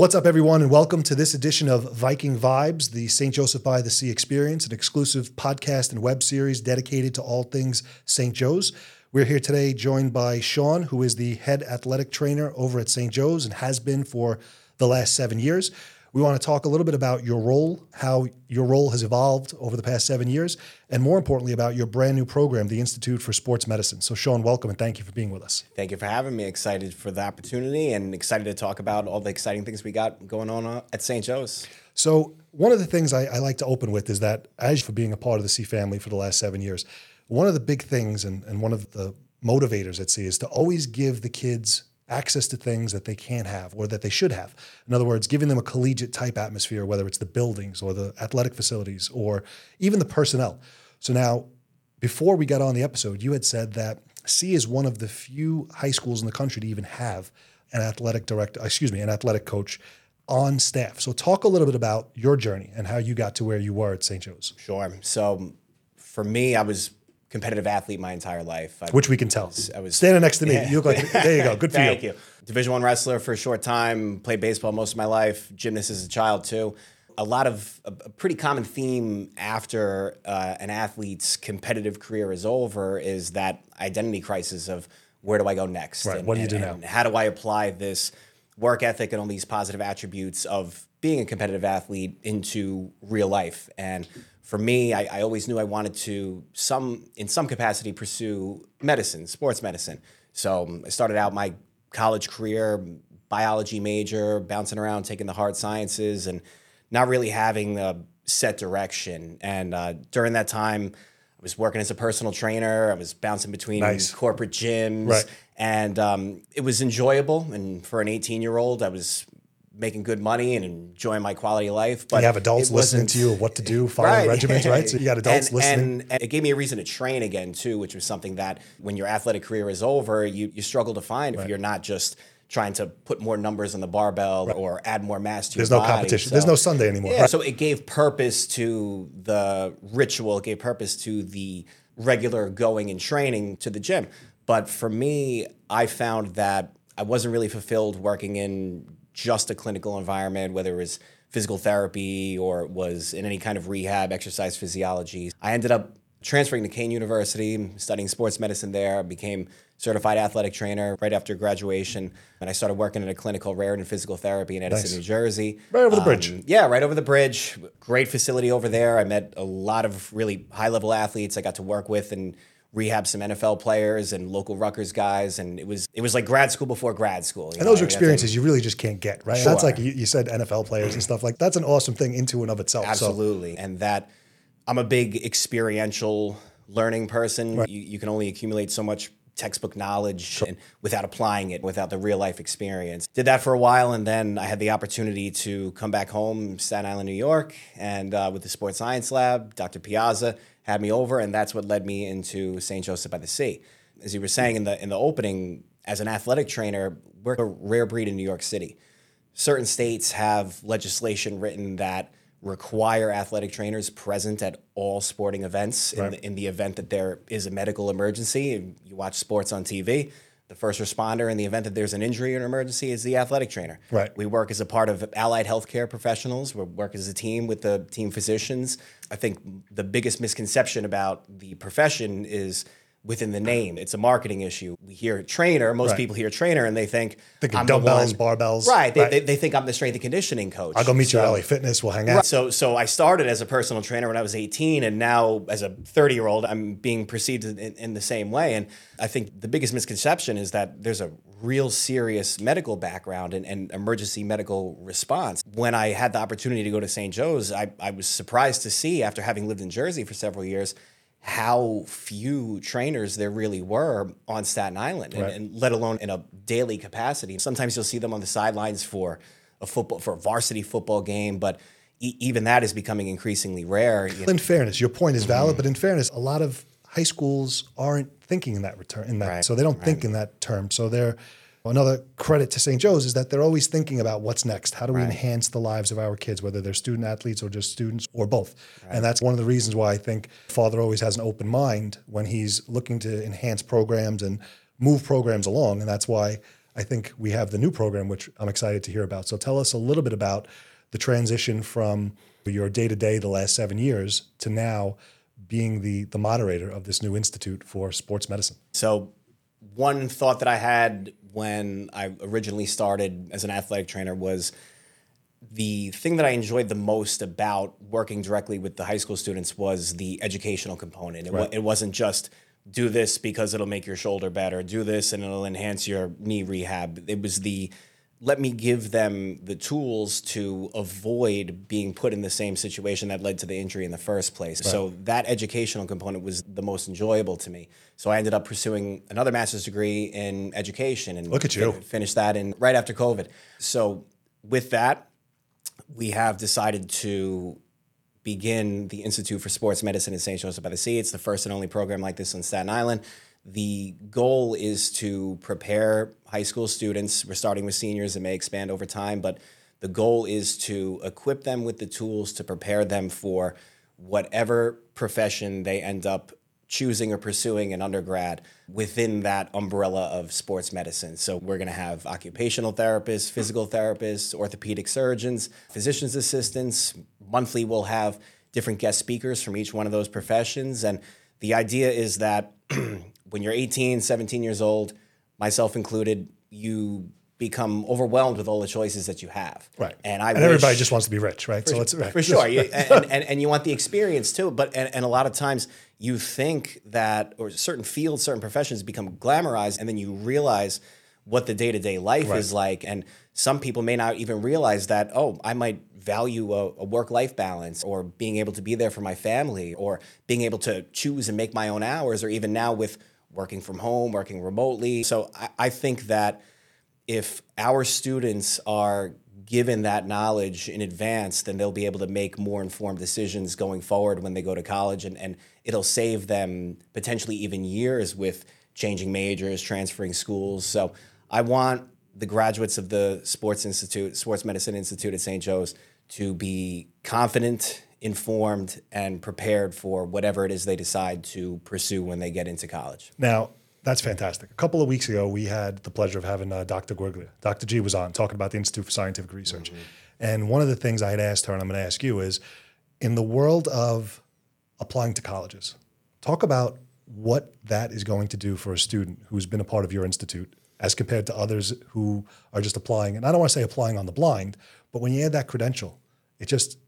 What's up, everyone, and welcome to this edition of Viking Vibes, the St. Joseph by the Sea experience, an exclusive podcast and web series dedicated to all things St. Joe's. We're here today joined by Sean, who is the head athletic trainer over at St. Joe's and has been for the last seven years. We want to talk a little bit about your role, how your role has evolved over the past seven years, and more importantly, about your brand new program, the Institute for Sports Medicine. So, Sean, welcome and thank you for being with us. Thank you for having me. Excited for the opportunity and excited to talk about all the exciting things we got going on uh, at St. Joe's. So, one of the things I, I like to open with is that, as for being a part of the Sea family for the last seven years, one of the big things and, and one of the motivators at Sea is to always give the kids access to things that they can't have or that they should have. In other words, giving them a collegiate type atmosphere, whether it's the buildings or the athletic facilities or even the personnel. So now, before we got on the episode, you had said that Sea is one of the few high schools in the country to even have an athletic director, excuse me, an athletic coach on staff. So talk a little bit about your journey and how you got to where you were at St. Joe's. Sure. So for me, I was competitive athlete my entire life. I Which we can tell. I was- standing next to me. Yeah. You look like there you go. Good for you. Thank you. you. Division one wrestler for a short time. Played baseball most of my life. Gymnast as a child too. A lot of a, a pretty common theme after uh, an athlete's competitive career is over is that identity crisis of where do I go next? Right. And, What do you and- do now? and how do I apply this work ethic and all these positive attributes of being a competitive athlete into real life? And for me, I, I always knew I wanted to some in some capacity pursue medicine, sports medicine. So um, I started out my college career biology major, bouncing around, taking the hard sciences, and not really having a set direction. And uh, during that time, I was working as a personal trainer. I was bouncing between Nice. corporate gyms, Right. and um, it was enjoyable. And for an 18 year old, I was making good money and enjoying my quality of life. But You have adults listening to you what to do, following regimens, right? So you got adults and, listening. And, and it gave me a reason to train again too, which was something that when your athletic career is over, you you struggle to find if you're not just trying to put more numbers on the barbell or add more mass to. There's your no body. competition. There's no Sunday anymore. Yeah, Right. so it gave purpose to the ritual. It gave purpose to the regular going and training to the gym. But for me, I found that I wasn't really fulfilled working in just a clinical environment, whether it was physical therapy or it was in any kind of rehab, exercise physiology. I ended up transferring to Kean University, studying sports medicine there. I became certified athletic trainer right after graduation, and I started working at a clinical rare Raritan Physical Therapy in Edison, Nice. New Jersey. Right over the bridge. Um, yeah, right over the bridge. Great facility over there. I met a lot of really high level athletes I got to work with and rehab some NFL players and local Rutgers guys. And it was it was like grad school before grad school. And know? those are experiences you really just can't get, right? That's like you, you said NFL players and stuff like that's an awesome thing into and of itself. So Absolutely. And that I'm a big experiential learning person. You, you can only accumulate so much textbook knowledge and without applying it, without the real life experience. Did that for a while, and then I had the opportunity to come back home, Staten Island, New York, and uh, with the Sports Science Lab, Dr. Piazza had me over, and that's what led me into St. Joseph by the Sea. As you were saying in the in the opening, as an athletic trainer, we're a rare breed in New York City certain states have legislation written that require athletic trainers present at all sporting events in, the, in the event that there is a medical emergency. You watch sports on TV. The first responder in the event that there's an injury or an emergency is the athletic trainer. Right. We work as a part of allied healthcare professionals. We work as a team with the team physicians. I think the biggest misconception about the profession is within the name. It's a marketing issue. We hear trainer. Most Right. people hear trainer and they think Thinking I'm the dumbbells, one- barbells. Right. They, Right. They, they think I'm the strength and conditioning coach. I'll go meet you at So- LA Fitness. We'll hang out. Right. So, so I started as a personal trainer when I was 18, and now as a 30 year old, I'm being perceived in, in the same way. And I think the biggest misconception is that there's a real serious medical background and, and emergency medical response. When I had the opportunity to go to St. Joe's, I, I was surprised to see, after having lived in Jersey for several years, how few trainers there really were on Staten Island, and, Right. and let alone in a daily capacity. Sometimes you'll see them on the sidelines for a football for a varsity football game, but e- even that is becoming increasingly rare. you know. in fairness, your point is valid, Mm-hmm. but in fairness, a lot of high schools aren't thinking in that return in that, Right, so they don't think in that term. So they're another credit to St. Joe's is that they're always thinking about what's next. How do we enhance the lives of our kids, whether they're student athletes or just students or both? And that's one of the reasons why I think father always has an open mind when he's looking to enhance programs and move programs along. And that's why I think we have the new program, which I'm excited to hear about. So tell us a little bit about the transition from your day to day the last seven years to now being the the moderator of this new institute for sports medicine. So, one thought that I had when I originally started as an athletic trainer was the thing that I enjoyed the most about working directly with the high school students was the educational component. It, right. it wasn't just do this because it'll make your shoulder better, do this and it'll enhance your knee rehab. It was the let me give them the tools to avoid being put in the same situation that led to the injury in the first place. Right. So that educational component was the most enjoyable to me. So I ended up pursuing another master's degree in education and look at you finished that in right after COVID. So with that, we have decided to begin the Institute for Sports Medicine in St. Joseph by the Sea. It's the first and only program like this on Staten Island. The goal is to prepare high school students. We're starting with seniors, it may expand over time, but the goal is to equip them with the tools to prepare them for whatever profession they end up choosing or pursuing in undergrad within that umbrella of sports medicine. So we're going to have occupational therapists, physical therapists, orthopedic surgeons, physician's assistants. Monthly, we'll have different guest speakers from each one of those professions. And the idea is that when you're 18, 17 years old, myself included, you become overwhelmed with all the choices that you have. Right. And I and wish, everybody just wants to be rich, right? So it's right. for sure. you, and, and, and, you want the experience too. But and, and a lot of times you think that or certain fields, certain professions become glamorized, and then you realize what the day to day life right. is like. And some people may not even realize that, oh, I might value a, a work life balance or being able to be there for my family or being able to choose and make my own hours or even now with working from home, working remotely. So I, I think that if our students are given that knowledge in advance, then they'll be able to make more informed decisions going forward when they go to college, and, and it'll save them potentially even years with changing majors, transferring schools. So I want the graduates of the Sports Institute, Sports Medicine Institute at St. Joe's to be confident, informed, and prepared for whatever it is they decide to pursue when they get into college. Now, that's fantastic. A couple of weeks ago, we had the pleasure of having uh, Dr. Guiglia. Dr. G was on talking about the Institute for Scientific Research. Mm-hmm. And one of the things I had asked her, and I'm going to ask you, is in the world of applying to colleges, talk about what that is going to do for a student who's been a part of your institute as compared to others who are just applying. And I don't want to say applying on the blind, but when you add that credential, it just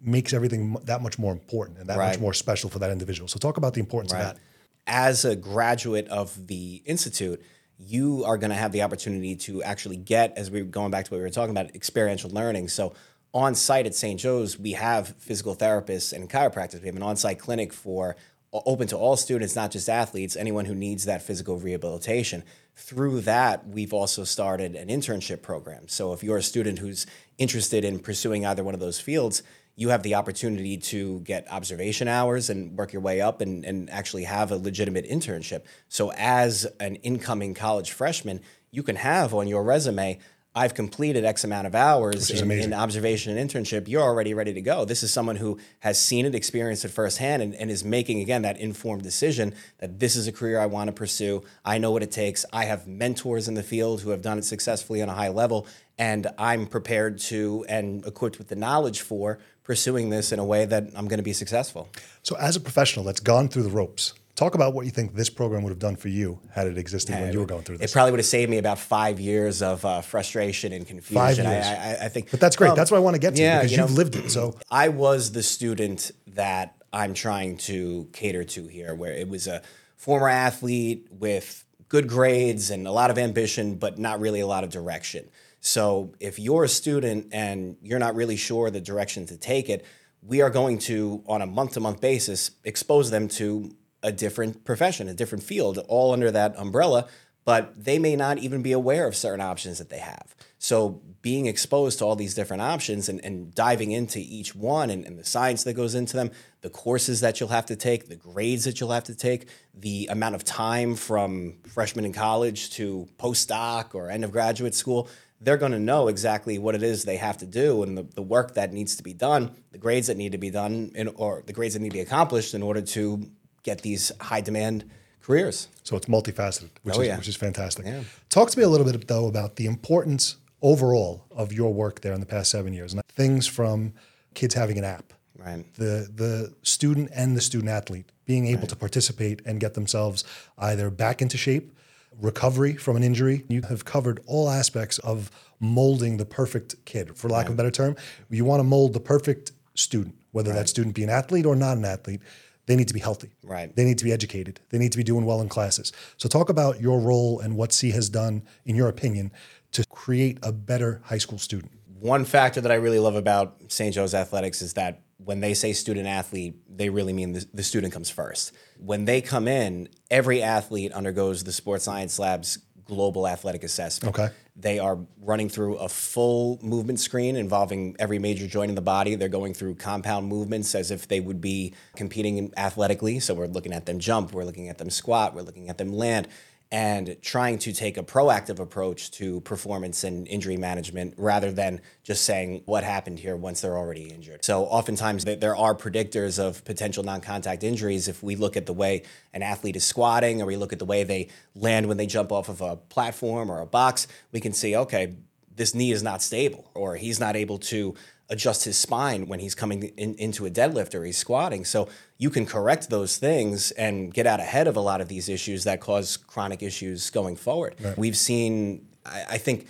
makes everything that much more important and that right. much more special for that individual. So talk about the importance right. of that. As a graduate of the institute, you are going to have the opportunity to actually get, as we are going back to what we were talking about, experiential learning. So on site at St. Joe's, we have physical therapists and chiropractors. We have an on site clinic for open to all students, not just athletes, anyone who needs that physical rehabilitation. Through that, we've also started an internship program. So if you're a student who's interested in pursuing either one of those fields, you have the opportunity to get observation hours and work your way up and, and actually have a legitimate internship. So, as an incoming college freshman, you can have on your resume, I've completed X amount of hours in, in, observation and internship, you're already ready to go. This is someone who has seen it, experienced it firsthand, and, and is making, again, that informed decision that this is a career I want to pursue. I know what it takes. I have mentors in the field who have done it successfully on a high level, and I'm prepared to and equipped with the knowledge for pursuing this in a way that I'm going to be successful. So, as a professional that's gone through the ropes, talk about what you think this program would have done for you had it existed when you were going through this. It probably would have saved me about five years of uh, frustration and confusion. Five years. I, I, I think, but that's great. Um, that's what I want to get to yeah, because you have lived it. So I was the student that I'm trying to cater to here, where it was a former athlete with good grades and a lot of ambition, but not really a lot of direction. So if you're a student and you're not really sure the direction to take it, we are going to, on a month to month basis, expose them to a different profession, a different field, all under that umbrella, but they may not even be aware of certain options that they have. So being exposed to all these different options and, and diving into each one and, and, the science that goes into them, the courses that you'll have to take, the grades that you'll have to take, the amount of time from freshman in college to postdoc or end of graduate school, they're going to know exactly what it is they have to do and the, the work that needs to be done, the grades that need to be done, in, or the grades that need to be accomplished in order to get these high demand careers. So it's multifaceted, which Oh, is yeah. which is fantastic. Yeah. Talk to me a little bit though about the importance overall of your work there in the past seven years, and things from kids having an app, Right. the the student and the student athlete being able to participate and get themselves either back into shape, recovery from an injury. You have covered all aspects of molding the perfect kid, for lack of a better term. You want to mold the perfect student, whether that student be an athlete or not an athlete. They need to be healthy. Right. They need to be educated. They need to be doing well in classes. So talk about your role and what Sea has done, in your opinion, to create a better high school student. One factor that I really love about St. Joe's athletics is that when they say student athlete, they really mean the, the student comes first. When they come in, every athlete undergoes the Sports Science Lab's global athletic assessment. Okay. They are running through a full movement screen involving every major joint in the body. They're going through compound movements as if they would be competing athletically. So we're looking at them jump, we're looking at them squat, we're looking at them land, and trying to take a proactive approach to performance and injury management rather than just saying what happened here once they're already injured. So oftentimes there are predictors of potential non-contact injuries if we look at the way an athlete is squatting or we look at the way they land when they jump off of a platform or a box, we can see okay, this knee is not stable or he's not able to adjust his spine when he's coming in, into a deadlift or he's squatting. So you can correct those things and get out ahead of a lot of these issues that cause chronic issues going forward. We've seen, I, I think,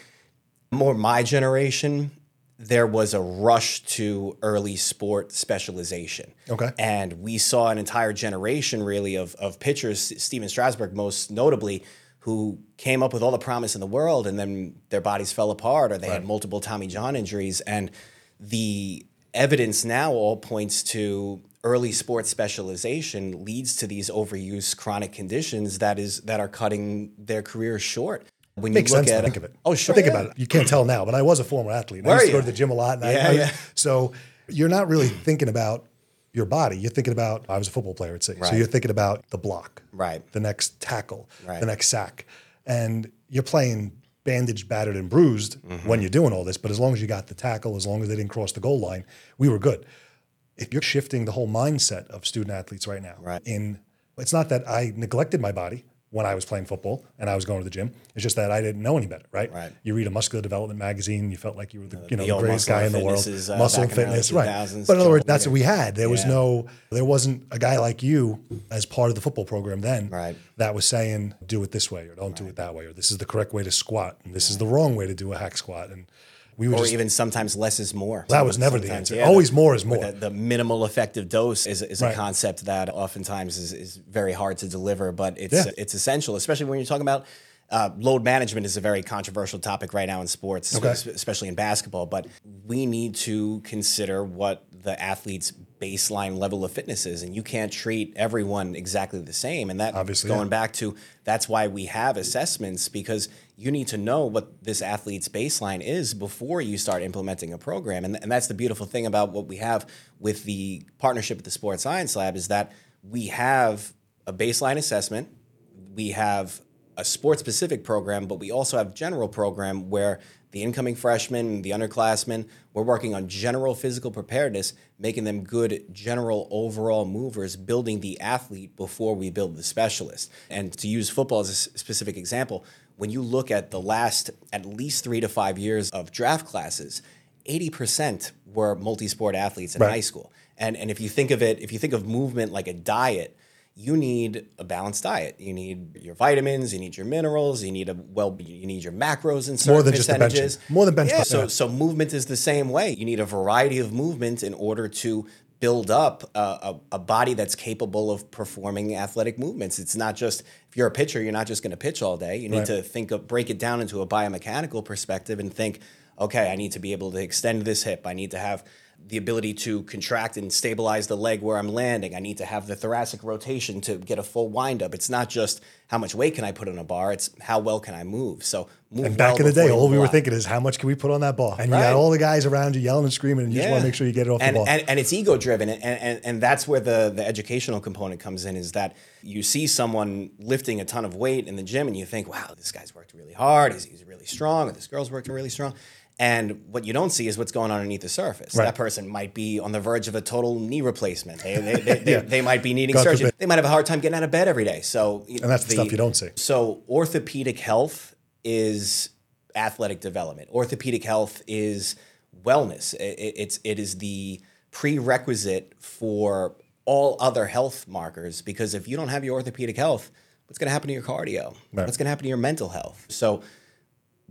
more my generation, there was a rush to early sport specialization. Okay. And we saw an entire generation really of, of pitchers, Stephen Strasburg most notably, who came up with all the promise in the world and then their bodies fell apart or they had multiple Tommy John injuries. And the evidence now all points to early sports specialization leads to these overuse chronic conditions that is that are cutting their careers short. When Makes you look sense at think of it. Oh, sure. Think yeah. about it. You can't tell now, but I was a former athlete. I Were used to go to the gym a lot. And I- Yeah, I- yeah. So you're not really thinking about your body. You're thinking about, I was a football player at City. So Right. you're thinking about the block, Right. the next tackle, Right. the next sack. And you're playing bandaged, battered, and bruised Mm-hmm. when you're doing all this. But as long as you got the tackle, as long as they didn't cross the goal line, we were good. If you're shifting the whole mindset of student athletes right now, Right. in it's not that I neglected my body when I was playing football and I was going to the gym. It's just that I didn't know any better, right? Right. You read a muscular development magazine, you felt like you were the, you know the the greatest guy in the world. Is, uh, muscle and fitness, right? 2000s, But in other words, that's what we had. There was no, there wasn't a guy like you as part of the football program then Right. that was saying do it this way or don't do it that way or this is the correct way to squat and this is the wrong way to do a hack squat and we would or just even sometimes less is more. That was never the Sometimes, answer. Always more is more. The, the minimal effective dose is, is a Right. concept that oftentimes is, is very hard to deliver, but it's Yeah. it's essential, especially when you're talking about uh, load management is a very controversial topic right now in sports, Okay. especially in basketball. But we need to consider what the athlete's baseline level of fitness is, and you can't treat everyone exactly the same. And that Obviously, going yeah. back to that's why we have assessments because you need to know what this athlete's baseline is before you start implementing a program. And, and that's the beautiful thing about what we have with the partnership with the sports science lab is that we have a baseline assessment we have a sports specific program but we also have general program where the incoming freshmen the underclassmen we're working on general physical preparedness making them good general overall movers building the athlete before we build the specialist. And to use football as a specific example when you look at the last at least three to five years of draft classes 80% were multi-sport athletes in Right. high school and, and if you think of it if you think of movement like a diet you need a balanced diet. You need your vitamins, you need your minerals, you need a well, you need your macros and certain More than just the percentages. More than bench Yeah, so so movement is the same way. You need a variety of movement in order to build up a, a, a body that's capable of performing athletic movements. It's not just if you're a pitcher, you're not just going to pitch all day. You need Right. to think of break it down into a biomechanical perspective and think, okay, I need to be able to extend this hip. I need to have the ability to contract and stabilize the leg where I'm landing. I need to have the thoracic rotation to get a full wind up. It's not just how much weight can I put on a bar, it's how well can I move. So move And back well in the day, all we were out. thinking is how much can we put on that bar? And you got all the guys around you yelling and screaming, and you just want to make sure you get it off and, the ball. And, and it's ego driven. And, and, and that's where the, the educational component comes in is that you see someone lifting a ton of weight in the gym and you think, wow, this guy's worked really hard. He's, he's really strong. Or this girl's working really strong. And what you don't see is what's going on underneath the surface. Right. That person might be on the verge of a total knee replacement. They, they, they, Yeah. they might be needing God surgery. forbid. They might have a hard time getting out of bed every day. So, And that's the stuff you don't see. So, orthopedic health is athletic development. Orthopedic health is wellness. I- I- it's it is the prerequisite for all other health markers because if you don't have your orthopedic health, what's going to happen to your cardio? Right. What's going to happen to your mental health? So,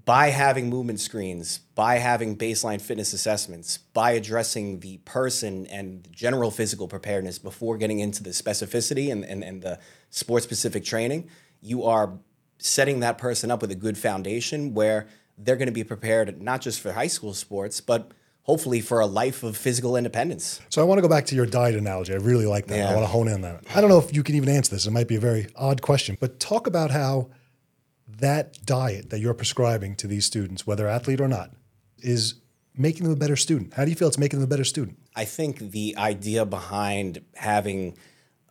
by having movement screens, by having baseline fitness assessments, by addressing the person and general physical preparedness before getting into the specificity and, and, and the sport specific training, you are setting that person up with a good foundation where they're going to be prepared not just for high school sports, but hopefully for a life of physical independence. So I want to go back to your diet analogy. I really like that. I want to hone in on that. I don't know if you can even answer this. It might be a very odd question, but talk about how that diet that you're prescribing to these students, whether athlete or not, is making them a better student. How do you feel it's making them a better student? I think the idea behind having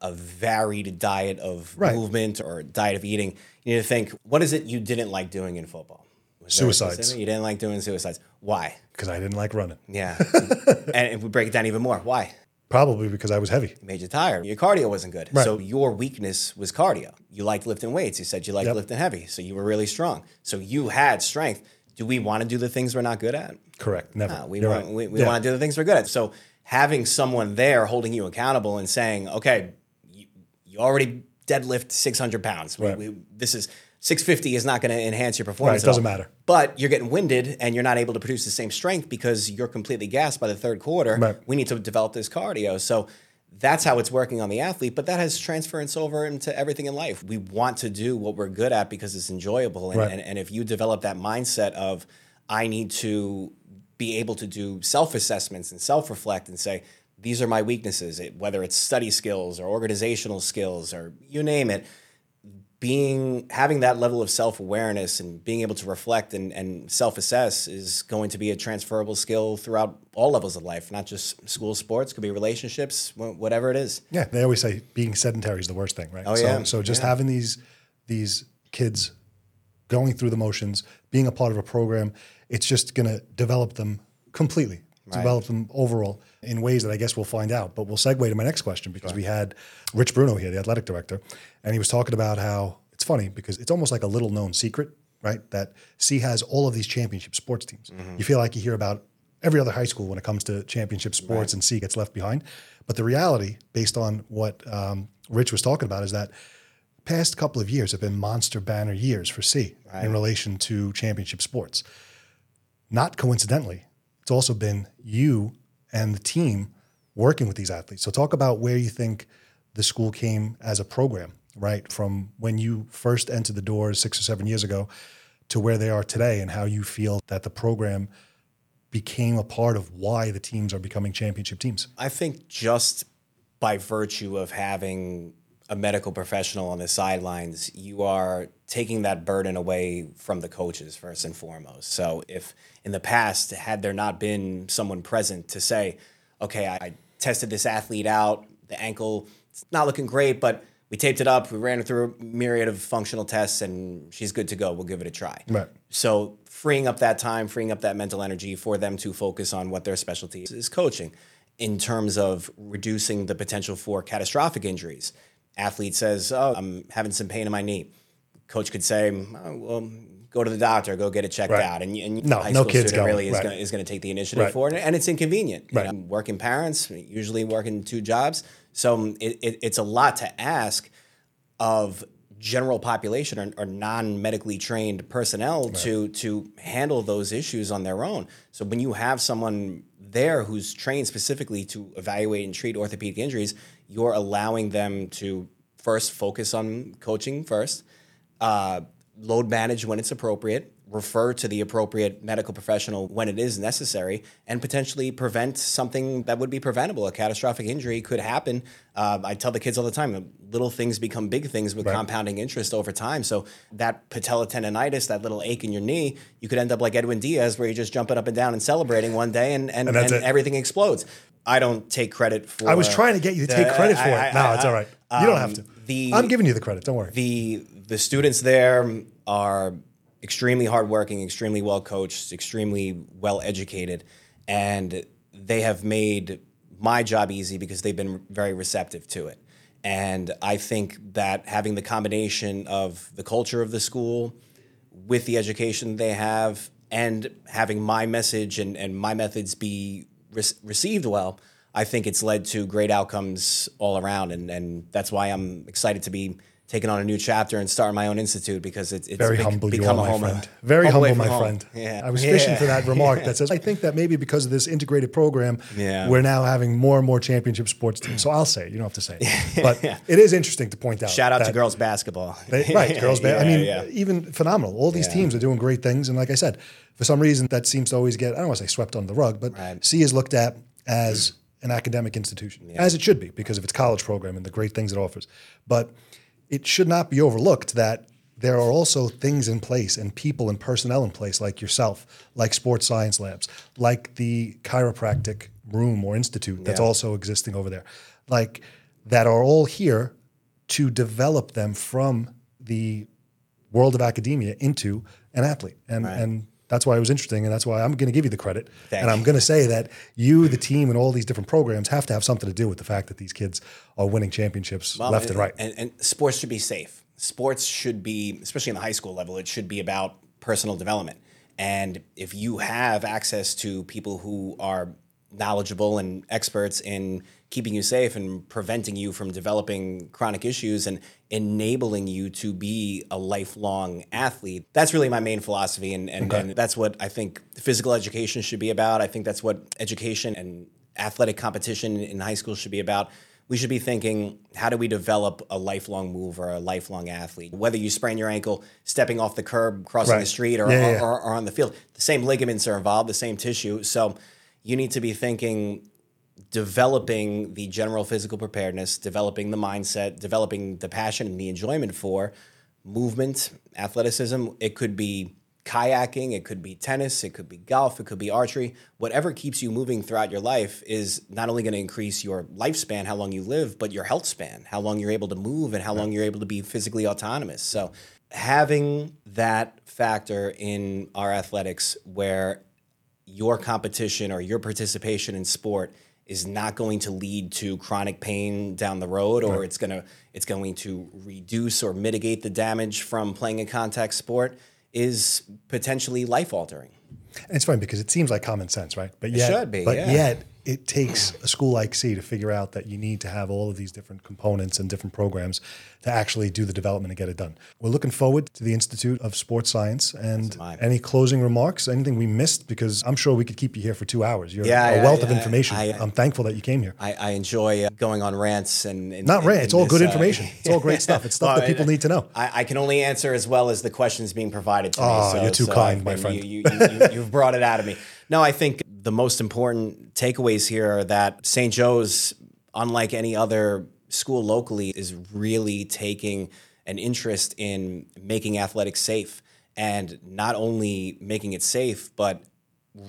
a varied diet of Right. movement or diet of eating, you need to think, what is it you didn't like doing in football? Was Suicides. You didn't like doing suicides. Why? Because I didn't like running. Yeah. and if we break it down even more, why? Probably because I was heavy. It made you tired. Your cardio wasn't good. Right. So your weakness was cardio. You liked lifting weights. You said you liked Yep. lifting heavy. So you were really strong. So you had strength. Do we want to do the things we're not good at? Correct. Never. No, we You're want right. we, we Yeah. want to do the things we're good at. So having someone there holding you accountable and saying, okay, you, you already deadlift 600 pounds. We- we- this is 650 is not going to enhance your performance. Right, at doesn't matter. But you're getting winded and you're not able to produce the same strength because you're completely gassed by the third quarter. Right. We need to develop this cardio. So that's how it's working on the athlete, but that has transference over into everything in life. We want to do what we're good at because it's enjoyable. And, Right. and, and if you develop that mindset of, I need to be able to do self assessments and self reflect and say, these are my weaknesses, it, whether it's study skills or organizational skills or you name it, being having that level of self awareness and being able to reflect and, and self assess is going to be a transferable skill throughout all levels of life, not just school sports, could be relationships, whatever it is. Yeah, they always say being sedentary is the worst thing, right? Oh, so, yeah. So just Yeah. having these these kids going through the motions, being a part of a program, it's just going to develop them completely, develop them overall in ways that I guess we'll find out. But we'll segue to my next question because we had Rich Bruno here, the athletic director, and he was talking about how it's funny because it's almost like a little known secret, right? That Sea has all of these championship sports teams. You feel like you hear about every other high school when it comes to championship sports and Sea gets left behind. But the reality, based on what um, Rich was talking about, is that past couple of years have been monster banner years for Sea in relation to championship sports. Not coincidentally, it's also been you and the team working with these athletes. So talk about where you think the school came as a program, right? From when you first entered the doors six or seven years ago to where they are today and how you feel that the program became a part of why the teams are becoming championship teams. I think just by virtue of having a medical professional on the sidelines, you are taking that burden away from the coaches first and foremost. So if in the past had there not been someone present to say, okay, I, I tested this athlete out, the ankle it's not looking great, but we taped it up, we ran her through a myriad of functional tests, and she's good to go. We'll give it a try. Right. So freeing up that time, freeing up that mental energy for them to focus on what their specialty is, is coaching in terms of reducing the potential for catastrophic injuries. Athlete says, "Oh, I'm having some pain in my knee." Coach could say, oh, "Well, go to the doctor, go get it checked Right. out." And, and No, high no school kid's student really is right. going to take the initiative Right. for it, and it's inconvenient. You Right. know, working parents usually working two jobs, so um, it, it, it's a lot to ask of general population or, or non-medically trained personnel to to handle those issues on their own. So when you have someone there who's trained specifically to evaluate and treat orthopedic injuries, you're allowing them to first focus on coaching first, uh, load manage when it's appropriate, refer to the appropriate medical professional when it is necessary, and potentially prevent something that would be preventable. A catastrophic injury could happen. Uh, I tell the kids all the time, little things become big things with compounding interest over time. So that patella tendonitis, that little ache in your knee, you could end up like Edwin Diaz, where you're just jumping up and down and celebrating one day, and and, And and everything explodes. I don't take credit for. I was trying to get you to take credit for I- it. No, I- it's all right. You don't have to. the- I'm giving you the credit. Don't worry. the the students there are extremely hardworking, extremely well coached, extremely well educated, and they have made my job easy because they've been very receptive to it. And I think that having the combination of the culture of the school with the education they have and having my message and, and my methods be re- received well, I think it's led to great outcomes all around. And, and that's why I'm excited to be taking on a new chapter and starting my own institute because it's, it's very big, humble. You become are, a my home, friend. Very humble, my home. friend. Yeah. I was fishing for that remark that says, I think that maybe because of this integrated program, Yeah. we're now having more and more championship sports teams. So I'll say it. You don't have to say it. But it is interesting to point out. Shout out to girls basketball. they- right, girls. ba- I mean, yeah. even phenomenal. All these Yeah. teams are doing great things. And like I said, for some reason, that seems to always get, I don't want to say swept under the rug, but Right. Sea is looked at as an academic institution, as it should be because of its college program and the great things it offers. But it should not be overlooked that there are also things in place and people and personnel in place like yourself, like sports science labs, like the chiropractic room or institute that's Yeah. also existing over there, like that are all here to develop them from the world of academia into an athlete. And Right. and that's why it was interesting, and that's why I'm going to give you the credit. Thank and I'm going to say that you, the team, and all these different programs have to have something to do with the fact that these kids are winning championships Well, left and right. And, and sports should be safe. Sports should be, especially in the high school level, it should be about personal development. And if you have access to people who are knowledgeable and experts in keeping you safe and preventing you from developing chronic issues and enabling you to be a lifelong athlete, that's really my main philosophy. And, and, and that's what I think physical education should be about. I think that's what education and athletic competition in high school should be about we should be thinking how do we develop a lifelong move or a lifelong athlete whether you sprain your ankle stepping off the curb crossing the street or, Yeah, yeah. Or, or on the field the same ligaments are involved the same tissue so you need to be thinking developing the general physical preparedness developing the mindset developing the passion and the enjoyment for movement athleticism. It could be kayaking it could be tennis it could be golf it could be archery. Whatever keeps you moving throughout your life is not only going to increase your lifespan how long you live but your health span how long you're able to move and how long you're able to be physically autonomous. So having that factor in our athletics where your competition or your participation in sport is not going to lead to chronic pain down the road or it's going to it's going to reduce or mitigate the damage from playing a contact sport is potentially life altering. And it's funny because it seems like common sense, right? But yet, should be, but yeah. yet it takes a school like Sea to figure out that you need to have all of these different components and different programs to actually do the development and get it done. We're looking forward to the Institute of Sports Science and any closing remarks, anything we missed, because I'm sure we could keep you here for two hours. You're Yeah, a wealth of information. I- I'm thankful that you came here. I, I enjoy uh, going on rants and, and Not rant, it's all this, good uh, information. It's all great stuff. It's stuff Well, that people need to know. I, I can only answer as well as the questions being provided to me. Oh, So, you're too so kind, my friend. You, you, you, you've brought it out of me. No, I think the most important takeaways here are that St. Joe's, unlike any other school locally, is really taking an interest in making athletics safe and not only making it safe, but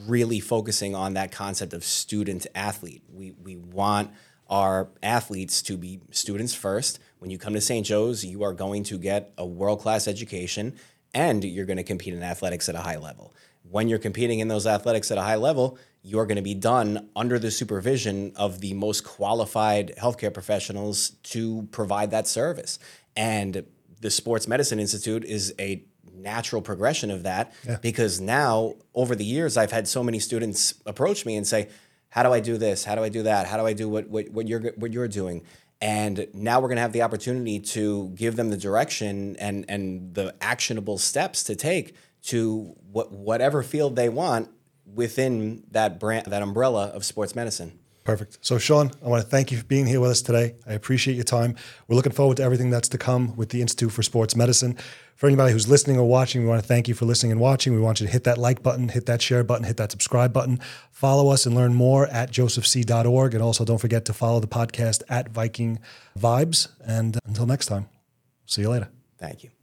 really focusing on that concept of student athlete. We, we want our athletes to be students first. When you come to St. Joe's, you are going to get a world class education and you're going to compete in athletics at a high level. When you're competing in those athletics at a high level, you're going to be done under the supervision of the most qualified healthcare professionals to provide that service. And the Sports Medicine Institute is a natural progression of that because now over the years I've had so many students approach me and say, "How do I do this? How do I do that? How do I do what what, what you're what you're doing?" And now we're going to have the opportunity to give them the direction and and the actionable steps to take to what whatever field they want within that brand that umbrella of sports medicine. Perfect. So, Sean, I want to thank you for being here with us today. I appreciate your time. We're looking forward to everything that's to come with the Institute for Sports Medicine. For anybody who's listening or watching, we want to thank you for listening and watching. We want you to hit that like button, hit that share button, hit that subscribe button. Follow us and learn more at josephsea.org. And also don't forget to follow the podcast at Viking Vibes. And uh, until next time, see you later. Thank you.